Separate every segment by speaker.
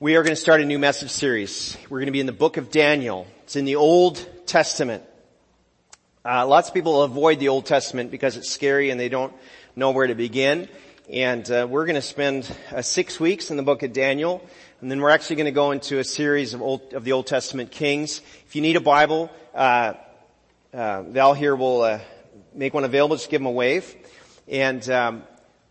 Speaker 1: We are going to start a new message series. We're going to be in the book of Daniel. It's in the Old Testament. Uh, lots of people avoid the Old Testament because it's scary and they don't know where to begin. And uh, we're going to spend uh, six weeks in the book of Daniel, and then we're actually going to go into a series of, old, of the Old Testament kings. If you need a Bible, uh, uh, Val here will uh, make one available. Just give them a wave. And um,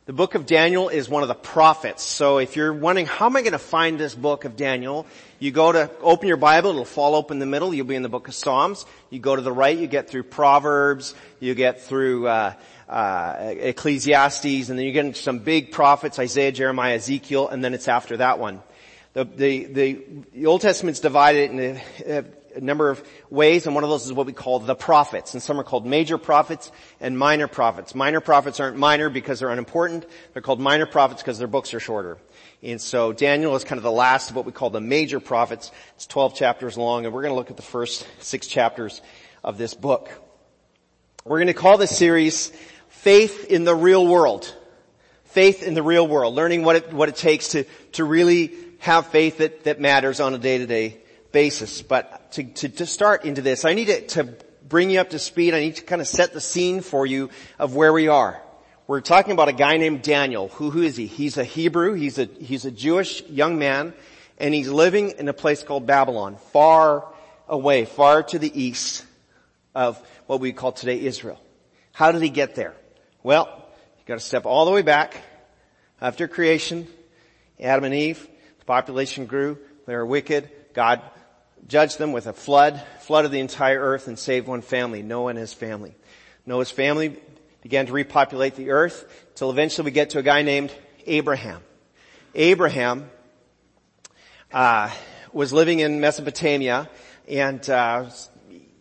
Speaker 1: the book of Daniel is one of the prophets. So if you're wondering, how am I going to find this book of Daniel? You go to open your Bible, it'll fall open in the middle. You'll be in the book of Psalms. You go to the right, you get through Proverbs, you get through uh, uh, Ecclesiastes, and then you get into some big prophets, Isaiah, Jeremiah, Ezekiel, and then it's after that one. The, the, the, the Old Testament's divided into a number of ways, and one of those is what we call the prophets, and some are called major prophets and minor prophets. Minor prophets aren't minor because they're unimportant. They're called minor prophets because their books are shorter. And so Daniel is kind of the last of what we call the major prophets. It's 12 chapters long, and we're going to look at the first six chapters of this book. We're going to call this series Faith in the Real World. Faith in the real world. Learning what it, what it takes to, to really have faith that, that matters on a day-to-day basis. But to, to, to start into this, I need to, to bring you up to speed. I need to kind of set the scene for you of where we are. We're talking about a guy named Daniel. Who, who is he? He's a Hebrew. He's a, he's a Jewish young man and he's living in a place called Babylon, far away, far to the east of what we call today Israel. How did he get there? Well, you gotta step all the way back after creation, Adam and Eve, the population grew, they were wicked, God judged them with a flood, flooded the entire earth and saved one family, Noah and his family. Noah's family began to repopulate the earth until eventually we get to a guy named Abraham. Abraham uh, was living in Mesopotamia and uh,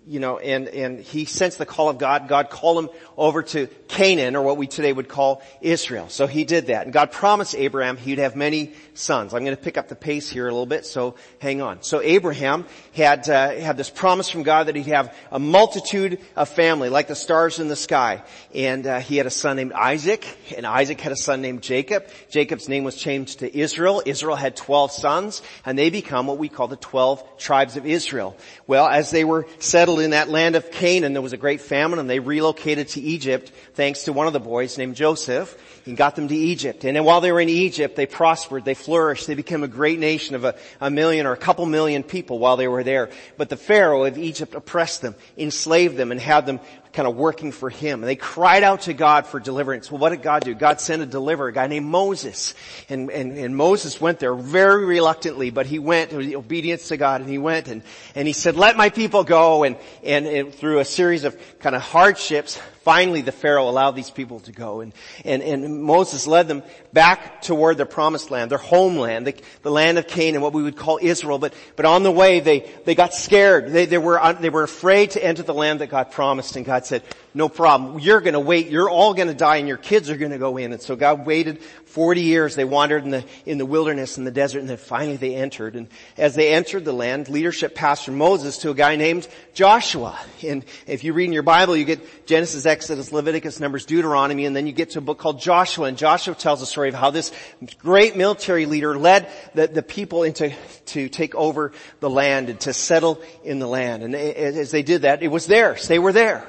Speaker 1: you know, and, and he sensed the call of God. God called him over to Canaan, or what we today would call Israel. So he did that. And God promised Abraham he'd have many sons. I'm going to pick up the pace here a little bit, so hang on. So Abraham had, uh, had this promise from God that he'd have a multitude of family, like the stars in the sky. And uh, he had a son named Isaac, and Isaac had a son named Jacob. Jacob's name was changed to Israel. Israel had 12 sons, and they become what we call the 12 tribes of Israel. Well, as they were settled settled in that land of Canaan. There was a great famine and they relocated to Egypt thanks to one of the boys named Joseph. He got them to Egypt. And then while they were in Egypt, they prospered, they flourished, they became a great nation of a, a million or a couple million people while they were there. But the Pharaoh of Egypt oppressed them, enslaved them, and had them kind of working for him. And they cried out to God for deliverance. Well, what did God do? God sent a deliverer, a guy named Moses. And, and, and Moses went there very reluctantly, but he went, obedience to God, and he went and, and he said, let my people go. And, and, and through a series of kind of hardships, finally the Pharaoh allowed these people to go. And, and, and Moses led them back toward their promised land, their homeland, the, the land of Canaan, what we would call Israel. But, but on the way, they, they got scared. They, they were, they were afraid to enter the land that God promised. And God said, no problem. You're gonna wait. You're all gonna die and your kids are gonna go in. And so God waited 40 years. They wandered in the, in the wilderness in the desert and then finally they entered. And as they entered the land, leadership passed from Moses to a guy named Joshua. And if you read in your Bible, you get Genesis, Exodus, Leviticus, Numbers, Deuteronomy, and then you get to a book called Joshua. And Joshua tells the story of how this great military leader led the, the people into, to take over the land and to settle in the land. And as they did that, it was theirs. They were there.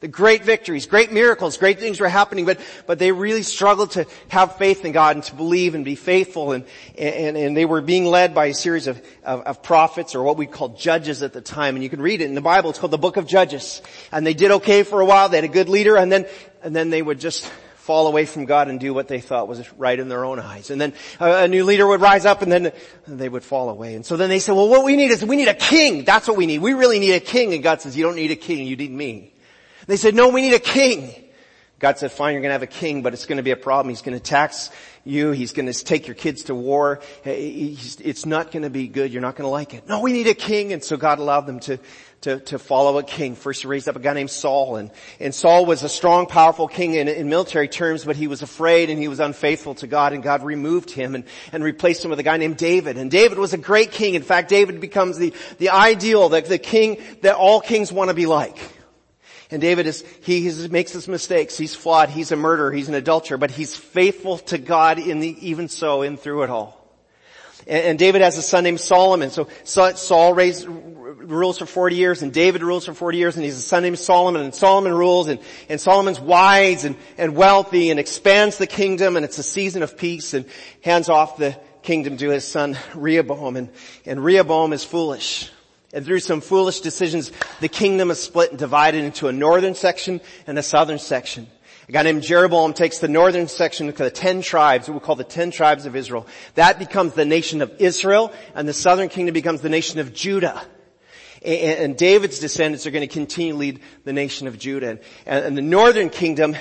Speaker 1: The great victories, great miracles, great things were happening, but, but they really struggled to have faith in God and to believe and be faithful and, and, and they were being led by a series of, of, of prophets or what we call judges at the time. And you can read it in the Bible. It's called the book of Judges. And they did okay for a while. They had a good leader and then, and then they would just fall away from God and do what they thought was right in their own eyes. And then a, new leader would rise up and then they would fall away. And so then they said, well what we need is we need a king. That's what we need. We really need a king. And God says, you don't need a king. You need me. They said, no, we need a king. God said, fine, you're going to have a king, but it's going to be a problem. He's going to tax you. He's going to take your kids to war. it's not going to be good. You're not going to like it. No, we need a king. And so God allowed them to, to, to follow a king. First he raised up a guy named Saul and, and Saul was a strong, powerful king in, in military terms, but he was afraid and he was unfaithful to God and God removed him and, and replaced him with a guy named David. And David was a great king. In fact, David becomes the, the ideal, the, the king that all kings want to be like. And David is, he makes his mistakes. He's flawed. He's a murderer. He's an adulterer, but he's faithful to God in the, even so, in through it all. And, David has a son named Solomon. So Saul raised, rules for 40 years and David rules for 40 years and he's a son named Solomon and Solomon rules and, and Solomon's wise and, and wealthy and expands the kingdom and it's a season of peace and hands off the kingdom to his son Rehoboam and, and Rehoboam is foolish. And through some foolish decisions, the kingdom is split and divided into a northern section and a southern section. A guy named Jeroboam takes the northern section of the ten tribes, what we call the ten tribes of Israel. That becomes the nation of Israel, and the southern kingdom becomes the nation of Judah. And, David's descendants are going to continue to lead the nation of Judah. And, the northern kingdom,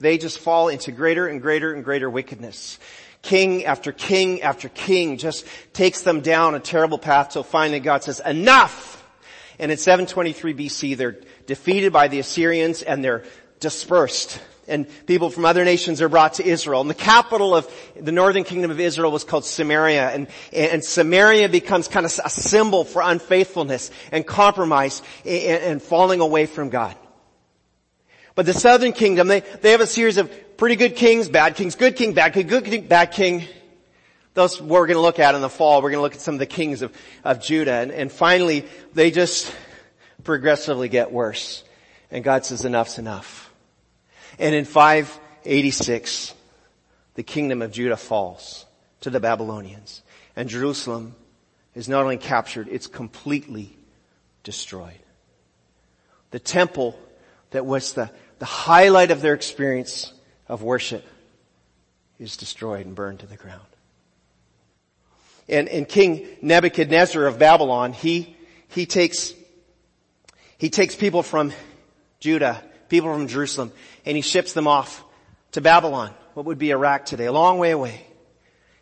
Speaker 1: they just fall into greater and greater and greater wickedness. King after king after king just takes them down a terrible path till finally God says, enough! And in 723 BC, they're defeated by the Assyrians and they're dispersed and people from other nations are brought to Israel. And the capital of the northern kingdom of Israel was called Samaria. And, and Samaria becomes kind of a symbol for unfaithfulness and compromise and, and falling away from God. But the southern kingdom, they, they have a series of pretty good kings, bad kings, good king, bad king, good king, bad king. Those we're going to look at in the fall. We're going to look at some of the kings of, of Judah. And, and finally, they just progressively get worse. And God says enough's enough. And in 586, the kingdom of Judah falls to the Babylonians. And Jerusalem is not only captured, it's completely destroyed. The temple that was the, the highlight of their experience of worship is destroyed and burned to the ground. And, and King Nebuchadnezzar of Babylon, he, he takes, he takes people from Judah people from Jerusalem, and he ships them off to Babylon, what would be Iraq today, a long way away.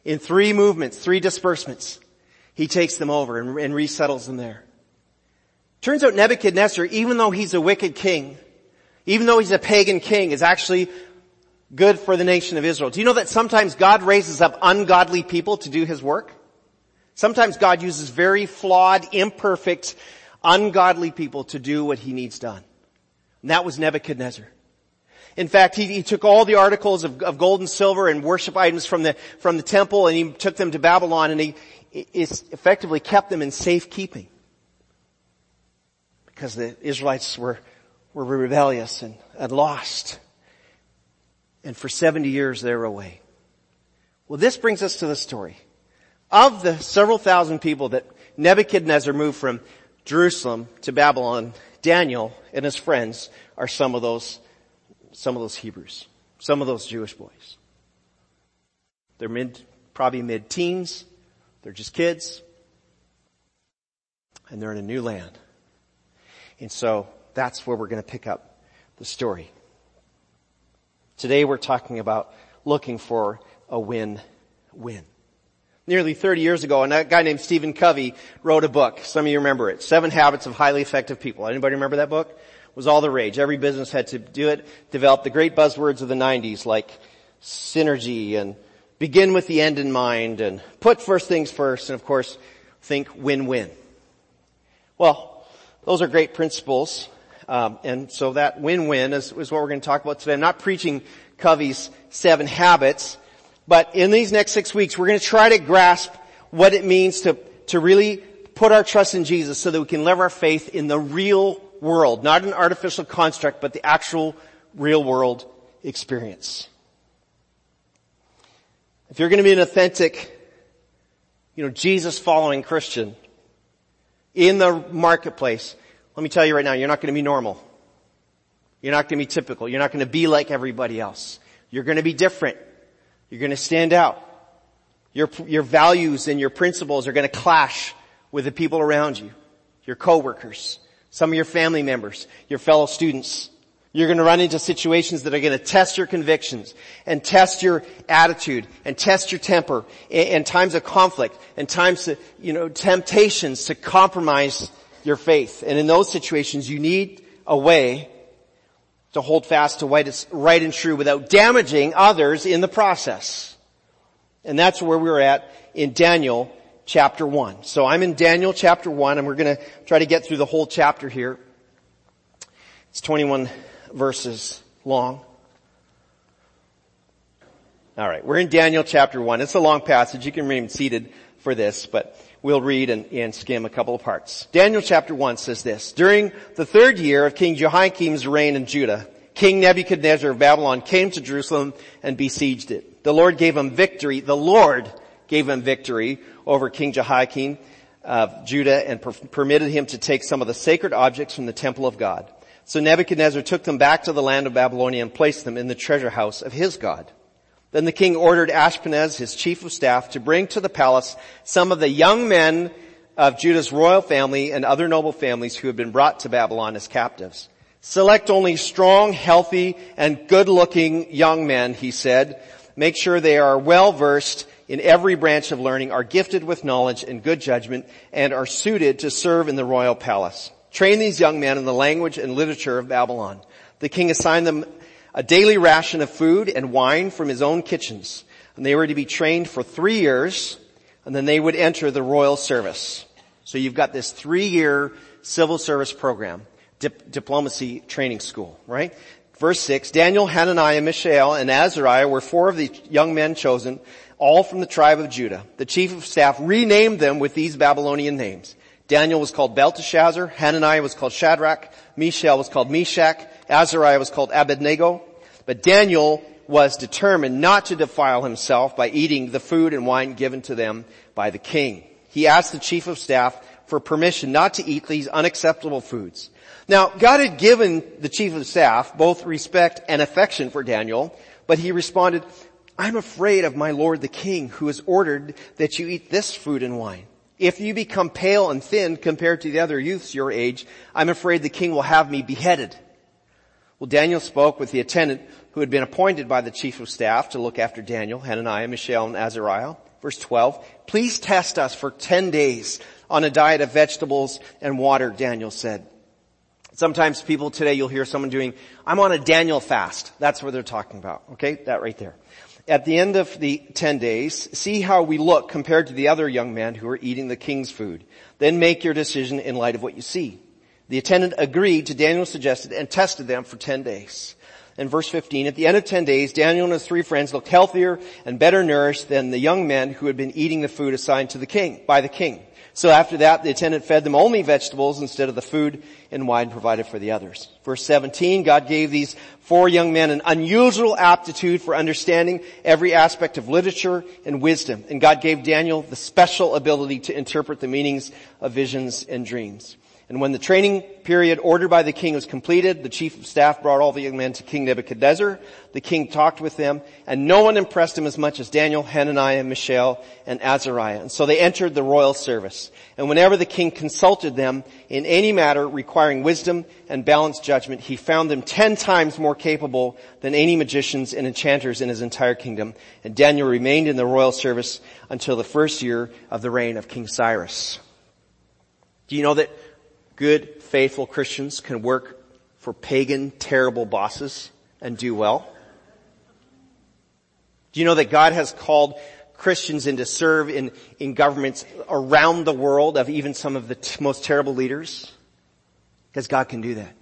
Speaker 1: In three movements, three disbursements, he takes them over and, and resettles them there. Turns out Nebuchadnezzar, even though he's a wicked king, even though he's a pagan king, is actually good for the nation of Israel. Do you know that sometimes God raises up ungodly people to do his work? Sometimes God uses very flawed, imperfect, ungodly people to do what he needs done. And that was Nebuchadnezzar. In fact, he, he took all the articles of, of, gold and silver and worship items from the, from the temple and he took them to Babylon and he, he effectively kept them in safekeeping. Because the Israelites were, were rebellious and, and lost. And for 70 years they were away. Well, this brings us to the story. Of the several thousand people that Nebuchadnezzar moved from Jerusalem to Babylon, Daniel and his friends are some of those, some of those Hebrews, some of those Jewish boys. They're mid, probably mid-teens. They're just kids. And they're in a new land. And so that's where we're going to pick up the story. Today we're talking about looking for a win-win nearly 30 years ago, a guy named Stephen Covey wrote a book. Some of you remember it. Seven Habits of Highly Effective People. Anybody remember that book? It was all the rage. Every business had to do it. Develop the great buzzwords of the 90s like synergy and begin with the end in mind and put first things first and of course think win-win. Well, those are great principles. Um, and so that win-win is, is what we're going to talk about today. I'm not preaching Covey's seven habits. But in these next six weeks, we're going to try to grasp what it means to, to really put our trust in Jesus so that we can live our faith in the real world, not an artificial construct, but the actual real world experience. If you're going to be an authentic, you know, Jesus following Christian in the marketplace, let me tell you right now, you're not going to be normal. You're not going to be typical. You're not going to be like everybody else. You're going to be different. You're going to stand out. Your, your values and your principles are going to clash with the people around you, your coworkers, some of your family members, your fellow students. You're going to run into situations that are going to test your convictions and test your attitude and test your temper and, times of conflict and times, to, you know, temptations to compromise your faith. And in those situations, you need a way to hold fast to what is right and true without damaging others in the process. And that's where we're at in Daniel chapter 1. So I'm in Daniel chapter 1 and we're going to try to get through the whole chapter here. It's 21 verses long. Alright, we're in Daniel chapter 1. It's a long passage. You can remain seated for this, but we'll read and, and, skim a couple of parts. Daniel chapter 1 says this, During the third year of King Jehoiakim's reign in Judah, King Nebuchadnezzar of Babylon came to Jerusalem and besieged it. The Lord gave him victory. The Lord gave him victory over King Jehoiakim of Judah and per- permitted him to take some of the sacred objects from the temple of God. So Nebuchadnezzar took them back to the land of Babylonia and placed them in the treasure house of his God. Then the king ordered Ashpenaz, his chief of staff, to bring to the palace some of the young men of Judah's royal family and other noble families who had been brought to Babylon as captives. Select only strong, healthy, and good-looking young men, he said. Make sure they are well versed in every branch of learning, are gifted with knowledge and good judgment, and are suited to serve in the royal palace. Train these young men in the language and literature of Babylon. The king assigned them a daily ration of food and wine from his own kitchens. And they were to be trained for three years, and then they would enter the royal service. So you've got this three-year civil service program, dip, diplomacy training school, right? Verse 6, Daniel, Hananiah, Mishael, and Azariah were four of the young men chosen, all from the tribe of Judah. The chief of staff renamed them with these Babylonian names. Daniel was called Belteshazzar, Hananiah was called Shadrach, Mishael was called Meshach, Azariah was called Abednego, but Daniel was determined not to defile himself by eating the food and wine given to them by the king. He asked the chief of staff for permission not to eat these unacceptable foods. Now, God had given the chief of staff both respect and affection for Daniel, but he responded, I'm afraid of my lord the king who has ordered that you eat this food and wine. If you become pale and thin compared to the other youths your age, I'm afraid the king will have me beheaded. Well, Daniel spoke with the attendant who had been appointed by the chief of staff to look after Daniel, Hananiah, Mishael, and Azariah. Verse 12, please test us for 10 days on a diet of vegetables and water, Daniel said. Sometimes people today, you'll hear someone doing, I'm on a Daniel fast. That's what they're talking about. Okay? That right there. At the end of the 10 days, see how we look compared to the other young men who are eating the king's food. Then make your decision in light of what you see. The attendant agreed to Daniel's suggestion and tested them for 10 days. In verse 15, at the end of 10 days, Daniel and his three friends looked healthier and better nourished than the young men who had been eating the food assigned to the king, by the king. So after that, the attendant fed them only vegetables instead of the food and wine provided for the others. Verse 17, God gave these four young men an unusual aptitude for understanding every aspect of literature and wisdom. And God gave Daniel the special ability to interpret the meanings of visions and dreams. And when the training period ordered by the king was completed, the chief of staff brought all the young men to King Nebuchadnezzar. The king talked with them, and no one impressed him as much as Daniel, Hananiah, Mishael, and Azariah. And so they entered the royal service. And whenever the king consulted them in any matter requiring wisdom and balanced judgment, he found them ten times more capable than any magicians and enchanters in his entire kingdom. And Daniel remained in the royal service until the first year of the reign of King Cyrus. Do you know that good, faithful Christians can work for pagan, terrible bosses and do well? Do you know that God has called Christians in to serve in, in governments around the world of even some of the t- most terrible leaders? Because God can do that.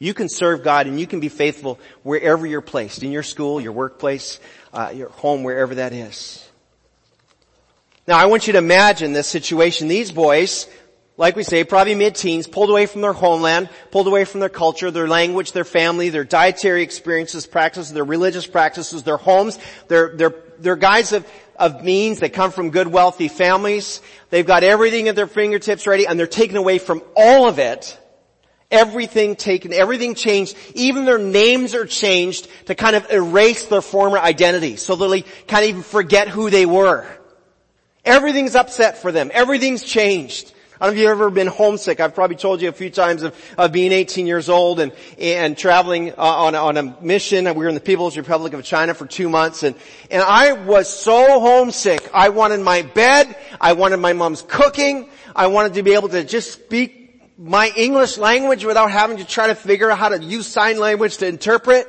Speaker 1: You can serve God and you can be faithful wherever you're placed, in your school, your workplace, uh, your home, wherever that is. Now I want you to imagine this situation. These boys like we say, probably mid-teens, pulled away from their homeland, pulled away from their culture, their language, their family, their dietary experiences, practices, their religious practices, their homes. They're, they're, they're guys of, of means They come from good, wealthy families. They've got everything at their fingertips ready and they're taken away from all of it. Everything taken, everything changed. Even their names are changed to kind of erase their former identity so they can't even forget who they were. Everything's upset for them. Everything's changed. I don't know if you've ever been homesick. I've probably told you a few times of, of being 18 years old and, and traveling uh, on, on a mission. We were in the People's Republic of China for two months and, and I was so homesick. I wanted my bed. I wanted my mom's cooking. I wanted to be able to just speak my English language without having to try to figure out how to use sign language to interpret.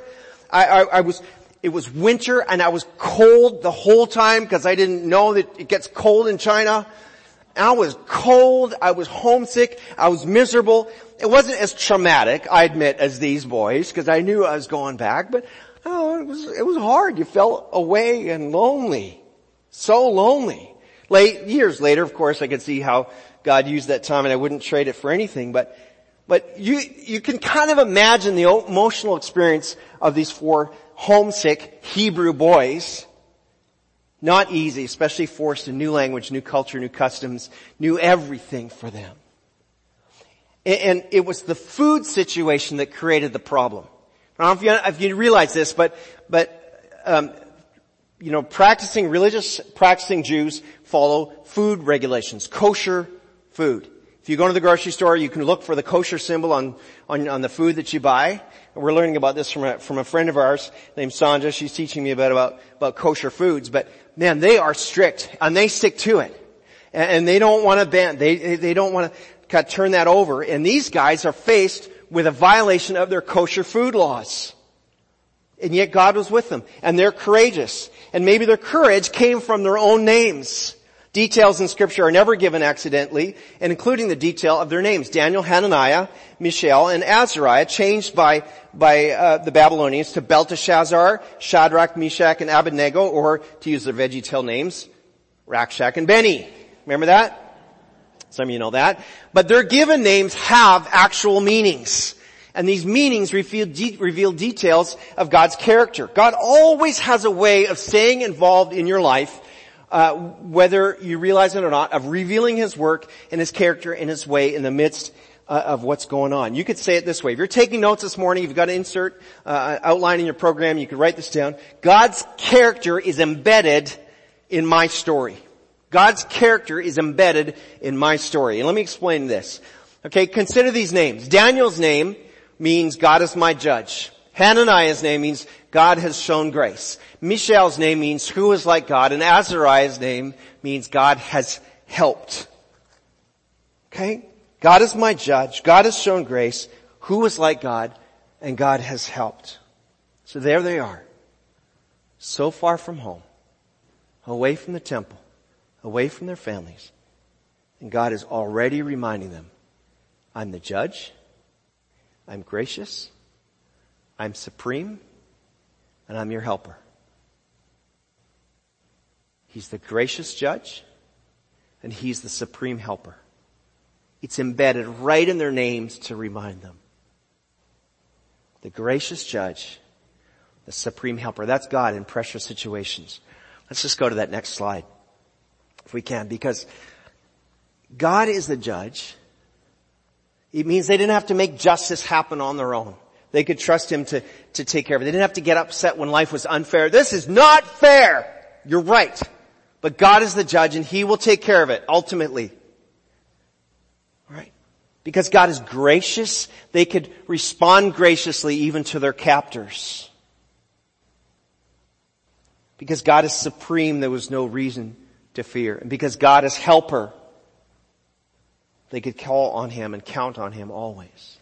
Speaker 1: I, I, I was, it was winter and I was cold the whole time because I didn't know that it gets cold in China. I was cold, I was homesick, I was miserable. It wasn't as traumatic, I admit, as these boys, because I knew I was going back, but oh, it was, it was hard. You felt away and lonely. So lonely. Late, years later, of course, I could see how God used that time and I wouldn't trade it for anything, but, but you, you can kind of imagine the emotional experience of these four homesick Hebrew boys. Not easy, especially forced in new language, new culture, new customs, new everything for them. And it was the food situation that created the problem. I don't know if you, if you realize this, but, but, um, you know, practicing religious, practicing Jews follow food regulations, kosher food. If you go to the grocery store, you can look for the kosher symbol on, on, on the food that you buy. And we're learning about this from a, from a friend of ours named Sandra. She's teaching me about, about, about kosher foods. But man, they are strict and they stick to it. And, and they don't want to bend. They, they don't want to turn that over. And these guys are faced with a violation of their kosher food laws. And yet God was with them. And they're courageous. And maybe their courage came from their own names. Details in scripture are never given accidentally, and including the detail of their names. Daniel, Hananiah, Mishael, and Azariah, changed by, by uh, the Babylonians to Belteshazzar, Shadrach, Meshach, and Abednego, or to use their VeggieTale names, Rack, Shack and Benny. Remember that? Some of you know that. But their given names have actual meanings. And these meanings reveal, de- reveal details of God's character. God always has a way of staying involved in your life, uh, whether you realize it or not, of revealing His work and His character and His way in the midst uh, of what's going on. You could say it this way. If you're taking notes this morning, you've got to insert uh, outline in your program, you could write this down. God's character is embedded in my story. God's character is embedded in my story. And let me explain this. Okay, consider these names. Daniel's name means God is my judge. Hananiah's name means God has shown grace. Mishael's name means who is like God. And Azariah's name means God has helped. Okay? God is my judge. God has shown grace. Who is like God? And God has helped. So there they are. So far from home. Away from the temple away from their families. And God is already reminding them, I'm the judge, I'm gracious, I'm supreme, and I'm your helper. He's the gracious judge, and He's the supreme helper. It's embedded right in their names to remind them. The gracious judge, the supreme helper. That's God in pressure situations. Let's just go to that next slide if we can, because God is the judge. It means they didn't have to make justice happen on their own. They could trust Him to, to take care of it. They didn't have to get upset when life was unfair. This is not fair! You're right. But God is the judge and He will take care of it, ultimately. Right? Because God is gracious, they could respond graciously even to their captors. Because God is supreme, there was no reason to fear. And because God is helper, they could call on Him and count on Him always.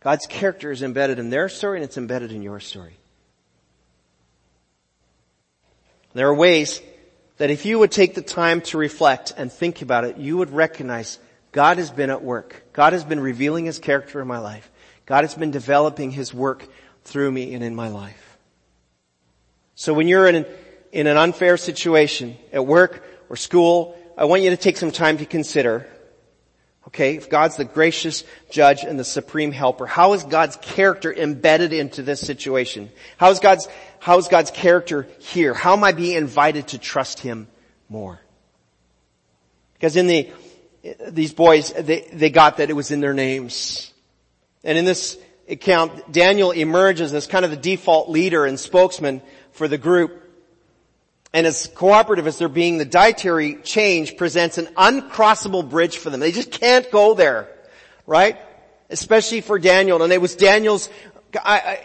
Speaker 1: God's character is embedded in their story and it's embedded in your story. There are ways that if you would take the time to reflect and think about it, you would recognize God has been at work. God has been revealing His character in my life. God has been developing His work through me and in my life. So when you're in an in an unfair situation at work or school, I want you to take some time to consider, okay, if God's the gracious judge and the supreme helper, how is God's character embedded into this situation? How is God's, how is God's character here? How am I being invited to trust Him more? Because in the, these boys, they, they got that it was in their names. And in this account, Daniel emerges as kind of the default leader and spokesman for the group. And as cooperative as they're being, the dietary change presents an uncrossable bridge for them. They just can't go there. Right? Especially for Daniel. And it was Daniel's,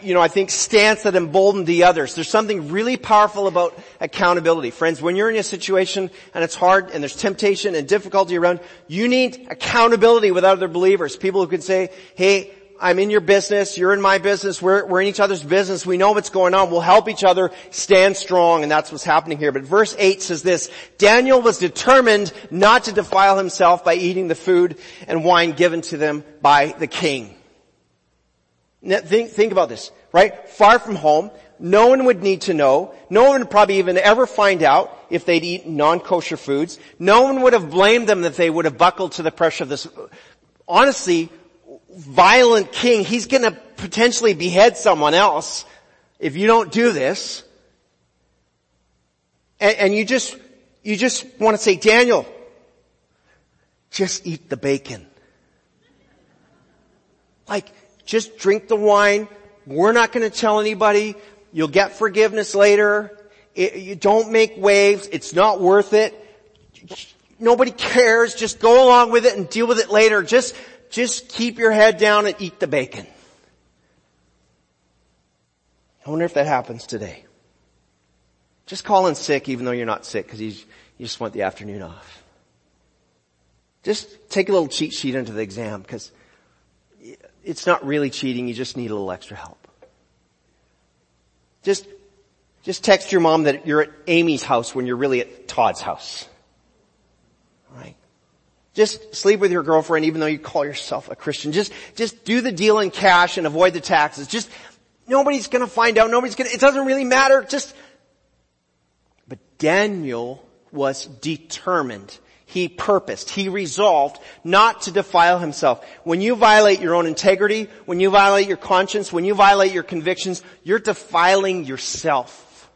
Speaker 1: you know, I think stance that emboldened the others. There's something really powerful about accountability. Friends, when you're in a situation and it's hard and there's temptation and difficulty around, you need accountability with other believers. People who can say, hey, I'm in your business, you're in my business, we're, we're in each other's business, we know what's going on, we'll help each other stand strong, and that's what's happening here. But verse 8 says this, Daniel was determined not to defile himself by eating the food and wine given to them by the king. Now, think, think about this, right? Far from home, No one would need to know. No one would probably even ever find out if they'd eat non-kosher foods. No one would have blamed them if they would have buckled to the pressure of this, honestly, violent king. He's gonna potentially behead someone else if you don't do this. And, and you just, you just want to say, Daniel, just eat the bacon. Like, just drink the wine. We're not going to tell anybody. You'll get forgiveness later. It, you don't make waves. It's not worth it. Nobody cares. Just go along with it and deal with it later. Just, just keep your head down and eat the bacon. I wonder if that happens today. Just call in sick even though you're not sick because you, you just want the afternoon off. Just take a little cheat sheet into the exam because it's not really cheating. You just need a little extra help. Just, just text your mom that you're at Amy's house when you're really at Todd's house. Just sleep with your girlfriend even though you call yourself a Christian. Just, just do the deal in cash and avoid the taxes. Just, nobody's gonna find out. Nobody's gonna, it doesn't really matter. Just, but Daniel was determined he purposed, he resolved not to defile himself. When you violate your own integrity, when you violate your conscience, when you violate your convictions, you're defiling yourself.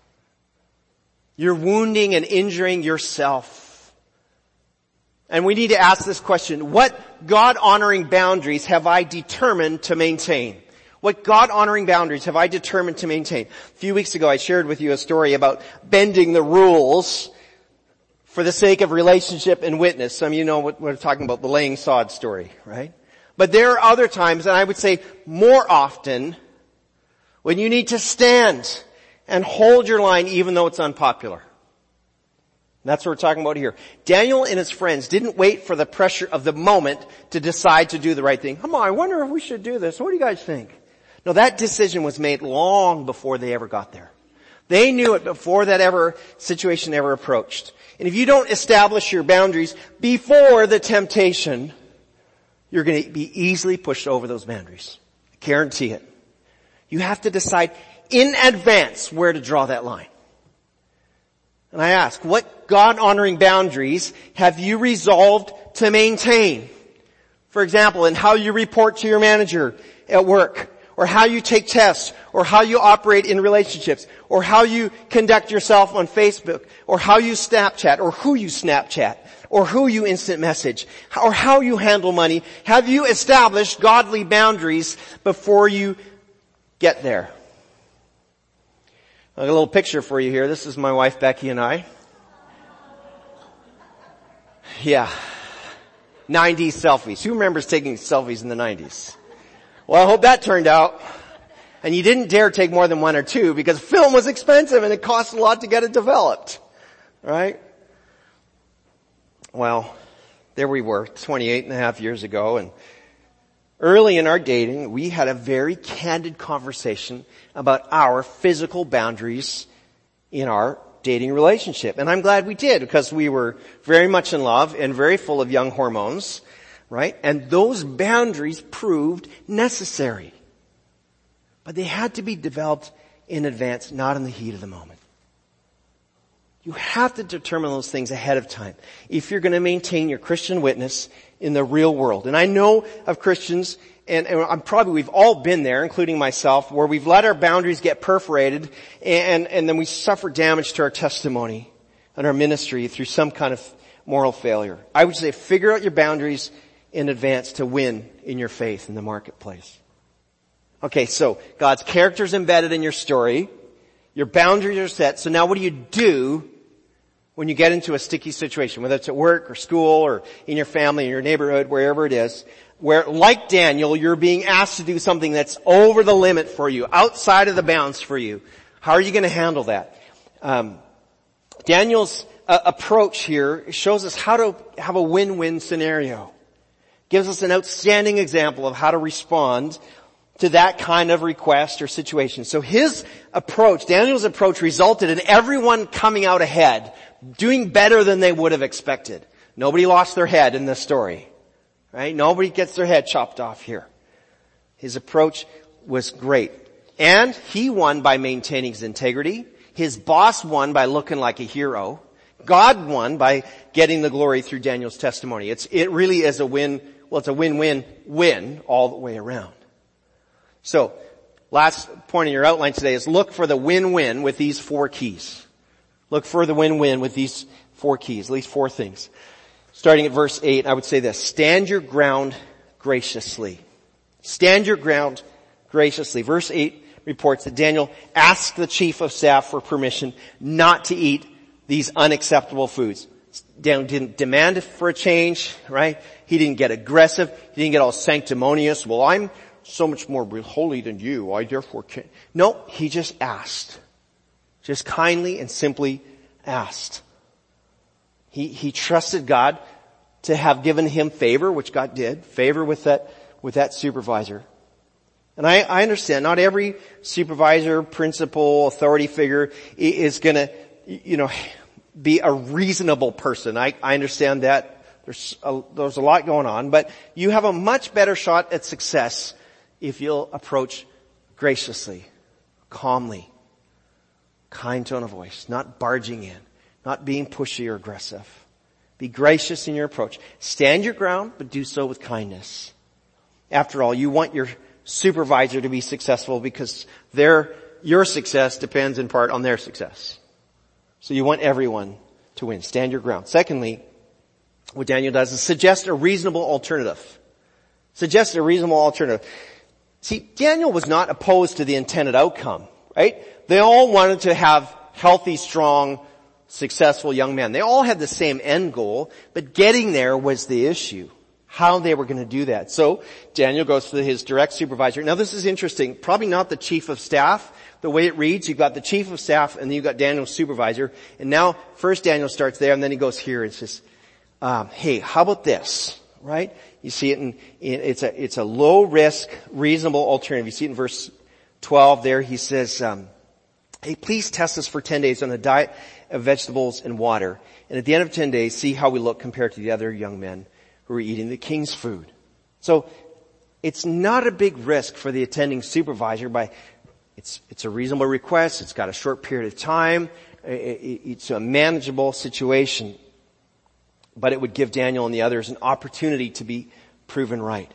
Speaker 1: You're wounding and injuring yourself. And we need to ask this question, what God honoring boundaries have I determined to maintain? What God honoring boundaries have I determined to maintain? A few weeks ago I shared with you a story about bending the rules for the sake of relationship and witness. Some of you know what we're talking about, the laying sod story, right? But there are other times, and I would say more often, when you need to stand and hold your line even though it's unpopular. That's what we're talking about here. Daniel and his friends didn't wait for the pressure of the moment to decide to do the right thing. Come on, I wonder if we should do this. What do you guys think? No, that decision was made long before they ever got there. They knew it before that ever situation ever approached. And if you don't establish your boundaries before the temptation, you're going to be easily pushed over those boundaries. I guarantee it. You have to decide in advance where to draw that line. And I ask, what God honoring boundaries have you resolved to maintain? For example, in how you report to your manager at work, or how you take tests, or how you operate in relationships, or how you conduct yourself on Facebook, or how you Snapchat, or who you Snapchat, or who you instant message, or how you handle money. Have you established godly boundaries before you get there? I got a little picture for you here. This is my wife Becky and I. Yeah. 90s selfies. Who remembers taking selfies in the 90s? Well, I hope that turned out. And you didn't dare take more than one or two because film was expensive and it cost a lot to get it developed. Right? Well, there we were 28 and a half years ago and early in our dating, we had a very candid conversation about our physical boundaries in our dating relationship. And I'm glad we did because we were very much in love and very full of young hormones right? And those boundaries proved necessary. But they had to be developed in advance, not in the heat of the moment. You have to determine those things ahead of time if you're going to maintain your Christian witness in the real world. And I know of Christians, and, and I'm probably, we've all been there, including myself, where we've let our boundaries get perforated and, and then we suffer damage to our testimony and our ministry through some kind of moral failure. I would say figure out your boundaries in advance to win in your faith in the marketplace. Okay, so God's character is embedded in your story. Your boundaries are set. So now what do you do when you get into a sticky situation, whether it's at work or school or in your family, in your neighborhood, wherever it is, where like Daniel, you're being asked to do something that's over the limit for you, outside of the bounds for you. How are you going to handle that? Um, Daniel's uh, approach here shows us how to have a win-win scenario gives us an outstanding example of how to respond to that kind of request or situation. So his approach, Daniel's approach resulted in everyone coming out ahead, doing better than they would have expected. Nobody lost their head in this story. Right? Nobody gets their head chopped off here. His approach was great. And he won by maintaining his integrity. His boss won by looking like a hero. God won by getting the glory through Daniel's testimony. It's, it really is a win, well it's a win-win-win all the way around. So, last point in your outline today is look for the win-win with these four keys. Look for the win-win with these four keys, at least four things. Starting at verse 8, I would say this, stand your ground graciously. Stand your ground graciously. Verse 8 reports that Daniel asked the chief of staff for permission not to eat these unacceptable foods. Daniel didn't demand for a change, right? He didn't get aggressive. He didn't get all sanctimonious. Well, I'm so much more holy than you. I therefore can't. No, he just asked. Just kindly and simply asked. He, he trusted God to have given him favor, which God did, favor with that, with that supervisor. And I, I understand not every supervisor, principal, authority figure is gonna, you know, be a reasonable person. I, I understand that. There's a, there's a lot going on, but you have a much better shot at success if you'll approach graciously, calmly, kind tone of voice, not barging in, not being pushy or aggressive. Be gracious in your approach. Stand your ground, but do so with kindness. After all, you want your supervisor to be successful because their, your success depends in part on their success. So you want everyone to win. Stand your ground. Secondly, what Daniel does is suggest a reasonable alternative. Suggest a reasonable alternative. See, Daniel was not opposed to the intended outcome, right? They all wanted to have healthy, strong, successful young men. They all had the same end goal, but getting there was the issue how they were going to do that. So Daniel goes to his direct supervisor. Now this is interesting. Probably not the chief of staff. The way it reads, you've got the chief of staff and then you've got Daniel's supervisor. And now first Daniel starts there and then he goes here and says, um, hey, how about this? Right? You see it in, it's a, it's a low risk, reasonable alternative. You see it in verse 12 there. He says, um, hey, please test us for 10 days on a diet of vegetables and water. And at the end of 10 days, see how we look compared to the other young men who are eating the king's food. So it's not a big risk for the attending supervisor by, it's, it's a reasonable request, it's got a short period of time, it's a manageable situation, but it would give Daniel and the others an opportunity to be proven right.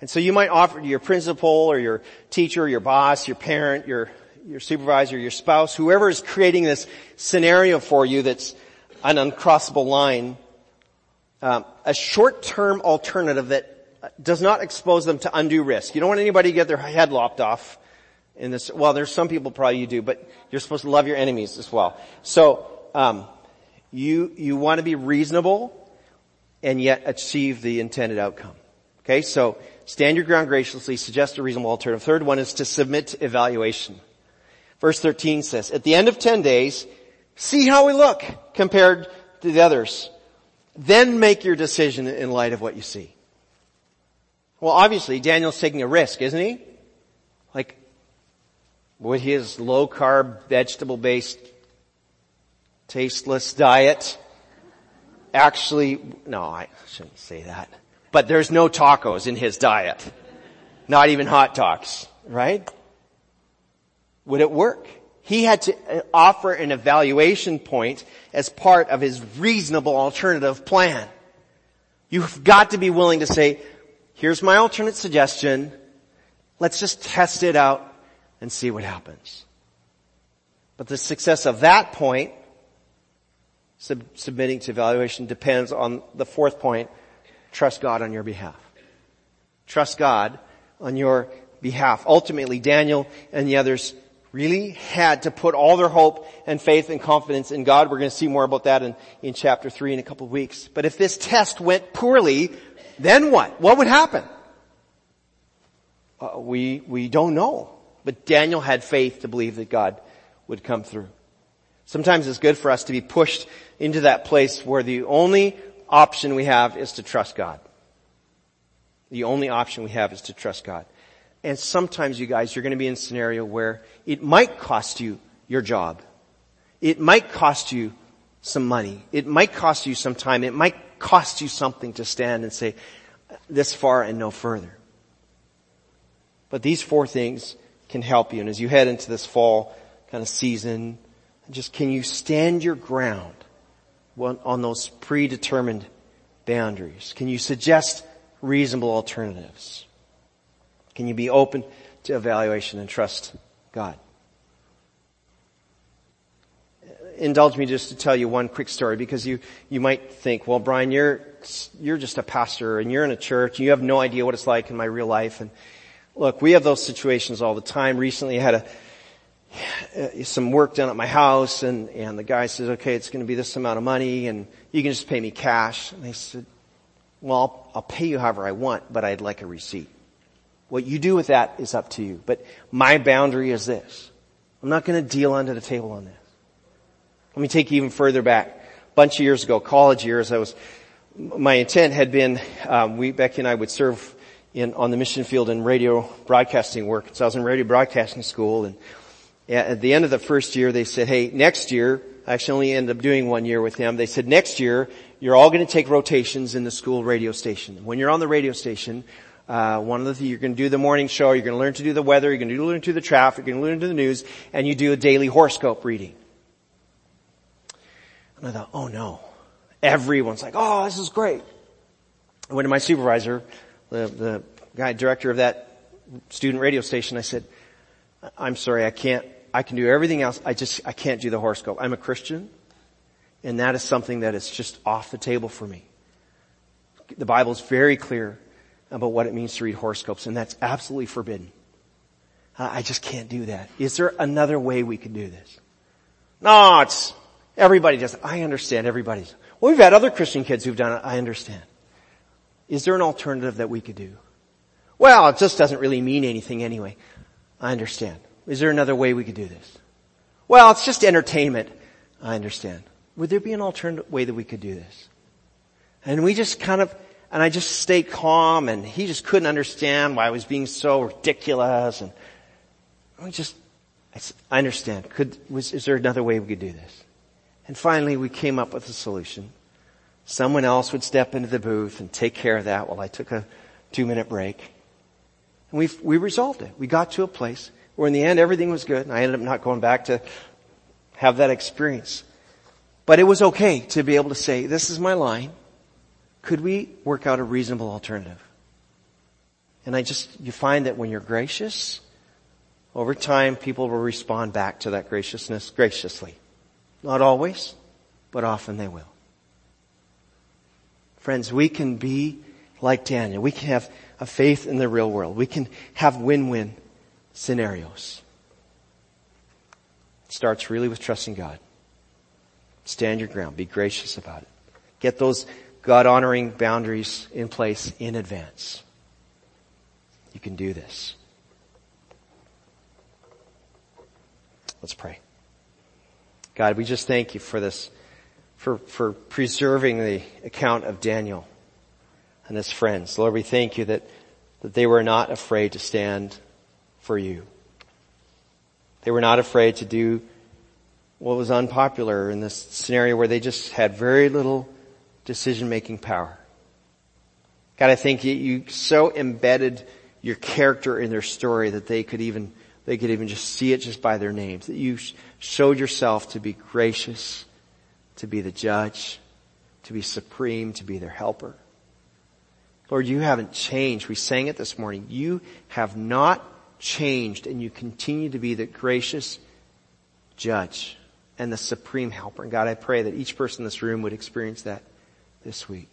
Speaker 1: And so you might offer to your principal or your teacher, your boss, your parent, your, your supervisor, your spouse, whoever is creating this scenario for you that's an uncrossable line, um, a short-term alternative that does not expose them to undue risk. You don't want anybody to get their head lopped off in this. Well, there's some people probably you do, but you're supposed to love your enemies as well. So um, you you want to be reasonable and yet achieve the intended outcome. Okay, so stand your ground graciously, suggest a reasonable alternative. Third one is to submit evaluation. Verse 13 says, at the end of 10 days, see how we look compared to the others. Then make your decision in light of what you see. Well, obviously, Daniel's taking a risk, isn't he? Like, would his low carb, vegetable based, tasteless diet actually, no, I shouldn't say that. But there's no tacos in his diet. Not even hot dogs, right? Would it work? He had to uh, offer an evaluation point as part of his reasonable alternative plan. You've got to be willing to say, here's my alternate suggestion. Let's just test it out and see what happens. But the success of that point, sub- submitting to evaluation depends on the fourth point, trust God on your behalf. Trust God on your behalf. Ultimately, Daniel and the others really had to put all their hope and faith and confidence in God. We're going to see more about that in, in chapter 3 in a couple of weeks. But if this test went poorly, then what? What would happen? Uh, we, we don't know. But Daniel had faith to believe that God would come through. Sometimes it's good for us to be pushed into that place where the only option we have is to trust God. The only option we have is to trust God. And sometimes you guys, you're going to be in a scenario where it might cost you your job. It might cost you some money. It might cost you some time. It might cost you something to stand and say, this far and no further. But these four things can help you. And as you head into this fall kind of season, just can you stand your ground on those predetermined boundaries? Can you suggest reasonable alternatives? Can you be open to evaluation and trust God? Indulge me just to tell you one quick story because you, you might think, well, Brian, you're, you're just a pastor and you're in a church and you have no idea what it's like in my real life. And look, we have those situations all the time. Recently I had a, some work done at my house and, and the guy says, okay, it's going to be this amount of money and you can just pay me cash. And I said, well, I'll, I'll pay you however I want, but I'd like a receipt. What you do with that is up to you. But my boundary is this. I'm not going to deal under the table on this. Let me take you even further back. A bunch of years ago, college years, I was, my intent had been, um, we, Becky and I would serve in, on the mission field in radio broadcasting work. So I was in radio broadcasting school and at the end of the first year, they said, hey, next year, I actually only ended up doing one year with him. They said, next year, you're all going to take rotations in the school radio station. When you're on the radio station, uh, one of the things, you're going to do the morning show, you're going to learn to do the weather, you're going to learn to do the traffic, you're going to learn to do the news, and you do a daily horoscope reading. And I thought, oh no. Everyone's like, oh, this is great. I went to my supervisor, the, the guy, director of that student radio station. I said, I'm sorry, I can't, I can do everything else. I just, I can't do the horoscope. I'm a Christian and that is something that is just off the table for me. The Bible is very clear about what it means to read horoscopes and that's absolutely forbidden. I just can't do that. Is there another way we could do this? No, it's, everybody does. I understand everybody's. Well, we've had other Christian kids who've done it. I understand. Is there an alternative that we could do? Well, it just doesn't really mean anything anyway. I understand. Is there another way we could do this? Well, it's just entertainment. I understand. Would there be an alternate way that we could do this? And we just kind of, and I just stayed calm and he just couldn't understand why I was being so ridiculous and we just, I understand. Could, was, is there another way we could do this? And finally we came up with a solution. Someone else would step into the booth and take care of that while I took a two minute break. And we we resolved it. We got to a place where in the end everything was good and I ended up not going back to have that experience. But it was okay to be able to say, this is my line. Could we work out a reasonable alternative? And I just, you find that when you're gracious, over time people will respond back to that graciousness graciously. Not always, but often they will. Friends, we can be like Daniel. We can have a faith in the real world. We can have win-win scenarios. It starts really with trusting God. Stand your ground. Be gracious about it. Get those God honoring boundaries in place in advance. You can do this. Let's pray. God, we just thank you for this, for, for preserving the account of Daniel and his friends. Lord, we thank you that, that they were not afraid to stand for you. They were not afraid to do what was unpopular in this scenario where they just had very little decision making power. God, I think you, you so embedded your character in their story that they could even, they could even just see it just by their names. That you showed yourself to be gracious, to be the judge, to be supreme, to be their helper. Lord, you haven't changed. We sang it this morning. You have not changed and you continue to be the gracious judge and the supreme helper. And God, I pray that each person in this room would experience that this week.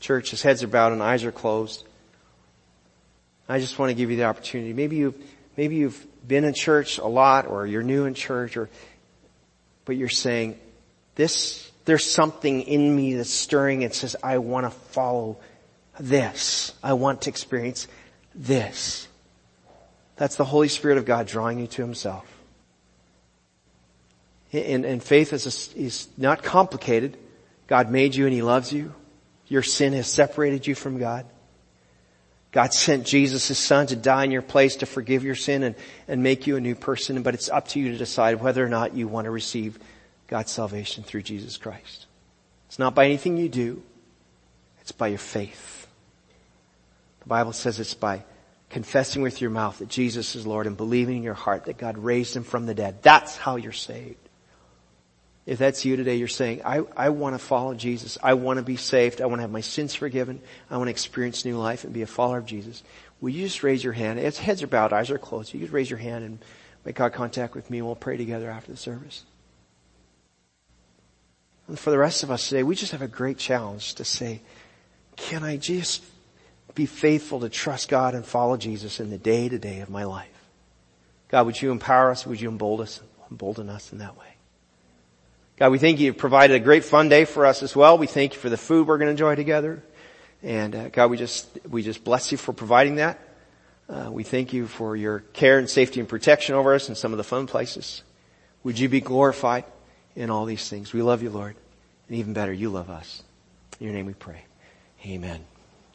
Speaker 1: Church, as heads are bowed and eyes are closed, I just want to give you the opportunity. Maybe you, maybe you've been in church a lot or you're new in church or, but you're saying, this, there's something in me that's stirring and says, I want to follow this. I want to experience this. That's the Holy Spirit of God drawing you to Himself. And, and faith is, a, is not complicated. God made you and He loves you. Your sin has separated you from God. God sent Jesus, His Son, to die in your place to forgive your sin and, and make you a new person, but it's up to you to decide whether or not you want to receive God's salvation through Jesus Christ. It's not by anything you do, it's by your faith. Bible says it's by confessing with your mouth that Jesus is Lord and believing in your heart that God raised him from the dead. That's how you're saved. If that's you today, you're saying, I, I want to follow Jesus. I want to be saved. I want to have my sins forgiven. I want to experience new life and be a follower of Jesus. Will you just raise your hand? As heads are bowed, eyes are closed. You just raise your hand and make eye contact with me and we'll pray together after the service. And for the rest of us today, we just have a great challenge to say, can I just be faithful to trust God and follow Jesus in the day to day of my life? God, would you empower us? Would you embolden us, embolden us in that way? God, we thank you. You've provided a great fun day for us as well. We thank you for the food we're going to enjoy together. And uh, God, we just, we just bless you for providing that. Uh, we thank you for your care and safety and protection over us in some of the fun places. Would you be glorified in all these things? We love you, Lord. And even better, you love us. In your name we pray. Amen.